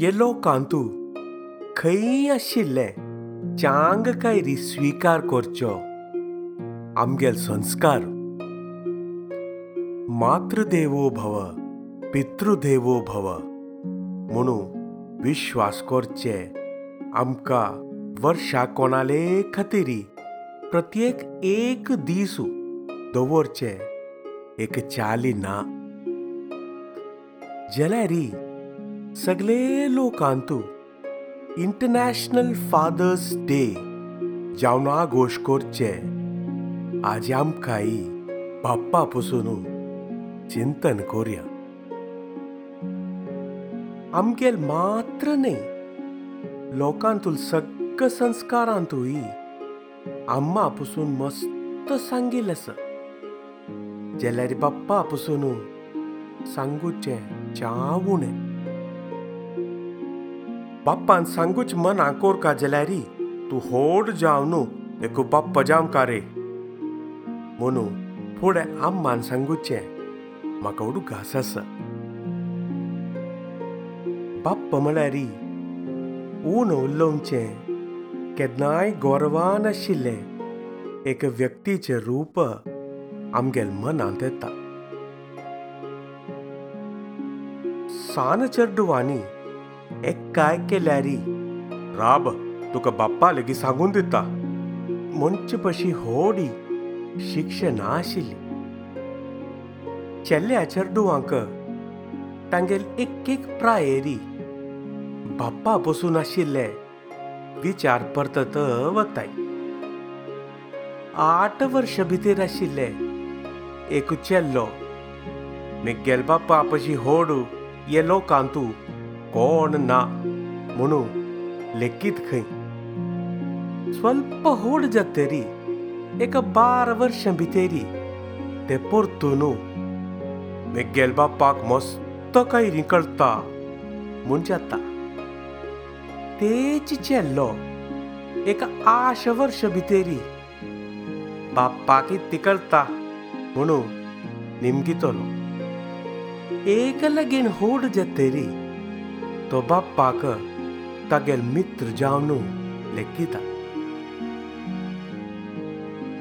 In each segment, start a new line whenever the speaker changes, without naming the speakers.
हे लोकांतू खंय आशिल्ले चांग कायरी स्विकार करच्यो आमगेल संस्कार। मातृदेवो भव, पितृदेवो भव। म्हणून विश्वास करचे। आमकां वर्षा कोणाले खातीरी प्रत्येक एक दीस दवरचे। एक चाली ना। जाल्यारी सगळे लोकांतू इंटरनॅशनल फादर्स डे जावन घोश करचे आज आमकांय बाप्पा पसून चिंतन करुया। आमगेल मात्र न्ही लोकांतूल सगळ्या संस्कारांतूय आम्मा पसून मस्त सांगिल्लें आसा जाल्यार बाप्पा पसून सांगूचे बाप्पान सांगूच मना कोरका जाल्यार तूं व्हड जावन एक बाप्पा जावं रे। म्हणून फुडें आम्मान सांगूचें म्हाका उडूक आसा बाप्पा म्हळ्यार ऊन उलोवचें केन्नाय गोरवान आशिल्लें एक व्यक्ति व्यक्तीचें रूप आमगेल मनांत येता सान चेडवांनी एक्काय केल्यारी राब तुका बाप्पा लेगीत सांगून दिता. म्हणचे भशी होडी शिक्ष आशिल्ली चेल्ल्या चेडवांक तांगेल एक एक प्रायेरी. बाप्पा बसून आशिल्ले विचार परतत वताय. आठ वर्ष भितर आशिल्ले एक चेल्लो. मिगेल बाप्पा पशी होडू येलो कांतू. कोण ना? म्हणून लेगीत खंय स्वल्प होड जातरी एका बारा वर्सां भितरी ते परतून मेगेल बाप्पाक मस्त कायरी कळटा म्हूण जाता। तेच चेल्लो, एका आश वर्ष भितरी बाप्पाक ती कळटा म्हणून निमगितलो एक लगीन होड जातरी toba paka tagel mitr javnu lekita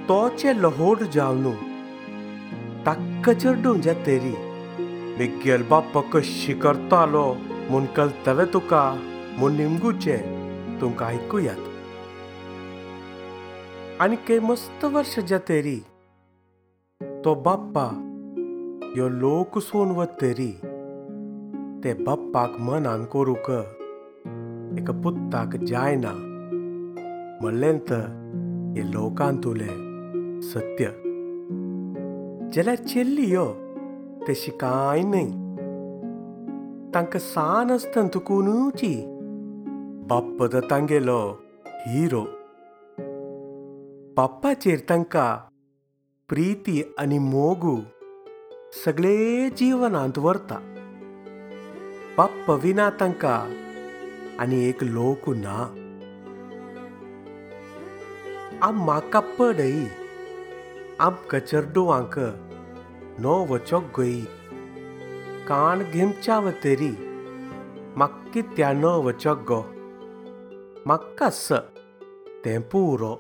toche lahod javnu takkachirdu ja teri migel bapak shikartalo mun kaltave tuka mun nimguche तुमकां आयकुयात आणि काही मस्त वर्ष जतेरी तो बाप्पा यो लोक सोन वतेरी ते बाप्पाक मनान करूक एका पुत्ताक जायना म्हणलें तर हे लोकांतुलें सत्य जाल्यार चेल्ली यो तशी कांय न्ही तांकां सान आसतना तुकुनूची बाप्प तांगेलो हिरो बाप्पाचेर तांकां प्रिती आनी मोगू सगळे जिवनांत व्हरता बाप्प विना तांकां आनी एक लोक ना आम्माका पडय आमकां चेडवांक नो वचोगय काण घेमच्यावतरी म्हाका कित्या न वचोगो म्हाका स तें पुरो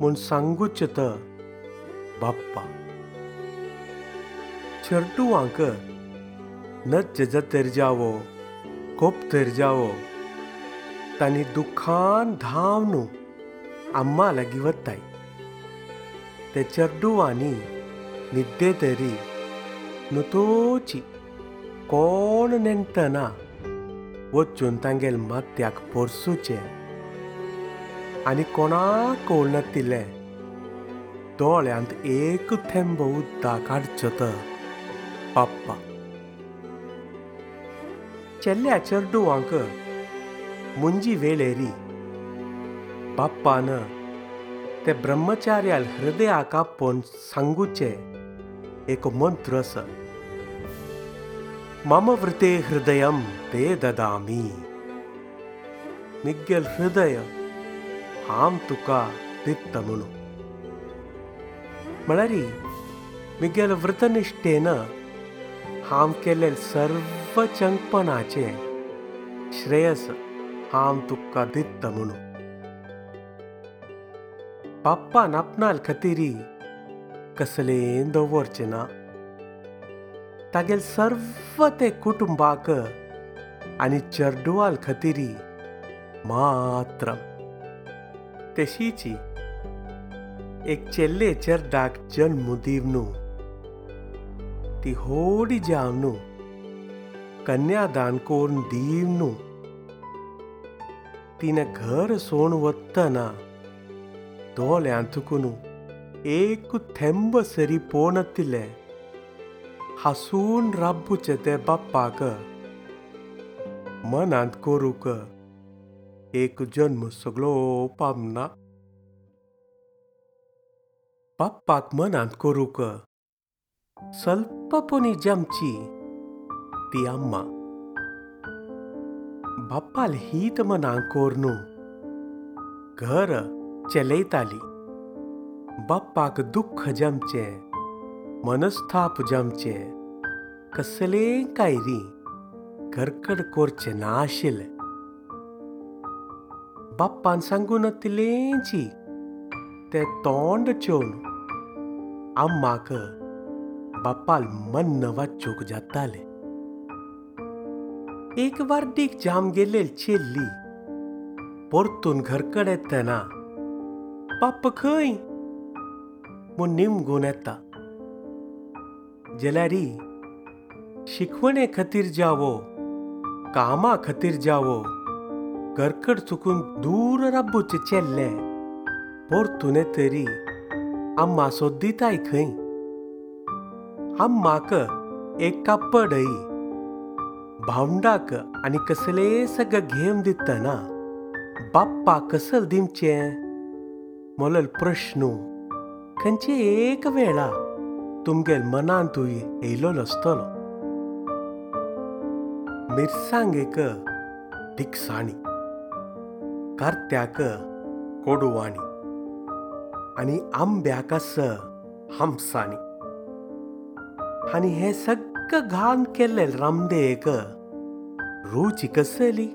म्हूण सांगूच तर बाप्पा चेडवांक नच जतर जावो कोप तर जावो. तांणी दुखान धांवन आम्मा लागीं वत्ताय ते चेडवांनी निद्दे तरी नुतोची कोण नेणटना वचून तांगेल मात्याक पोरसूचे. आनी कोणाक कळनातिले दोळ्यांत एक थेंब उदक काडचो तर बाप्पा चेल्ल्या चेडवांक मुंजी वेळेरी बाप्पान ते ब्रह्मचार्याल हृदयाक आपोवन सांगूचे एक मंत्र आसा मम वृते हृदयं ते ददामी निग्गेल हृदय हांव तुका दित्ता म्हणून म्हळ्यार मिगेल व्रतनिश्ठेन हाम केलें सर्व चंगपणाचें श्रेयस हाम तुका दित्त म्हणून. बाप्पान आपणाल खतिरी कसलें दवरचे ना. तागेल सर्व ते कुटुंबाक आनी चेडवाल खतिरी मात्र तेशीची एक चेल्ले चर्डाक जन्म दिव न्हू ती न्हू कन्यादान करून दीव न्हू तिने घर सोण वत्तना दोळ्यांतकून एक थेंब सरी पोणतिले हसून रब्बुचे ते बाप्पाक मनांत स्वल्पपुनी जमची ती अम्मा बाप्पाल हीत मनांक कोरनू घर चलयताली बाप्पाक दुःख जमचे मनस्ताप जमचे कसलें कायरी करकड कोरचे नाशिल्ले बाप्पान सांगून तिलेंची ते तोंड चोवन अम्माक बाप्पाल मन्न वाचूक जाताले। एक वार्डीक जाम गेलेल चेल्ली। परतून घरकड येतना बाप्प खंय म्हूण निमगून येता जाल्यारी शिकवणे खातीर जावो, कामा खातीर जावो, घरकड चुकून दूर राबूचे चेल्ले, परतून येतरी अम्मा सोदिताय खंय हम माक एक पडई भावंडाक आणि कसले सग घेम दिताना बाप्पा कसल दिमचे? मोलल प्रश्न। खंचे एक वेळा तुमगेल मनान तुवें येयलोलो आसतलो मिरसांगेक तिकसाणी कार्त्याक कोडवाणी। आणि आंब्याक स हमसाणी। आनी हे सगळं घाण केल्लें रामदेक रुची कसली।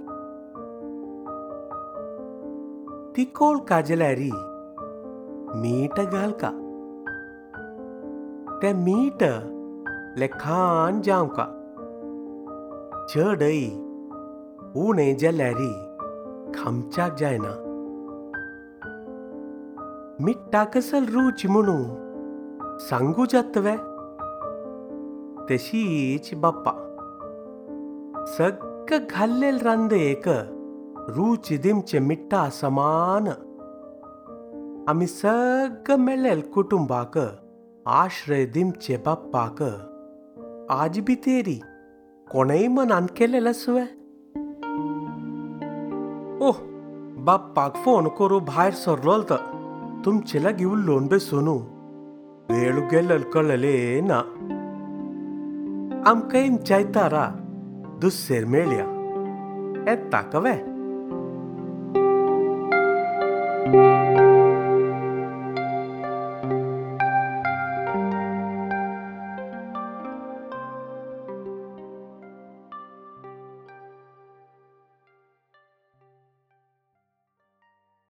ती कोळ काजल्यारी मीठ घालका। ते मीठ लेखान जावका चडय उणें जाल्यारी खामच्याक जायना। मिट्टा कसल रुच म्हणू सांगू जातवे। तशीच बाप्पा. सगळं घाल्लेल रांदेक रुच दिमचे मिट्टा समान. आमी सगळं मेळ्ळेल कुटुंबाक आश्रय दिमचे बाप्पाक. आज बी तेरी कोणेय मनान केलेलें सुवे ओह बाप्पाक फोन करू भायर सरलोल तर तुमचे लागीं बे सोनू. वेळ गेलेल कळले ना. Amkaim chaitara, do Sermelia. É Takawé.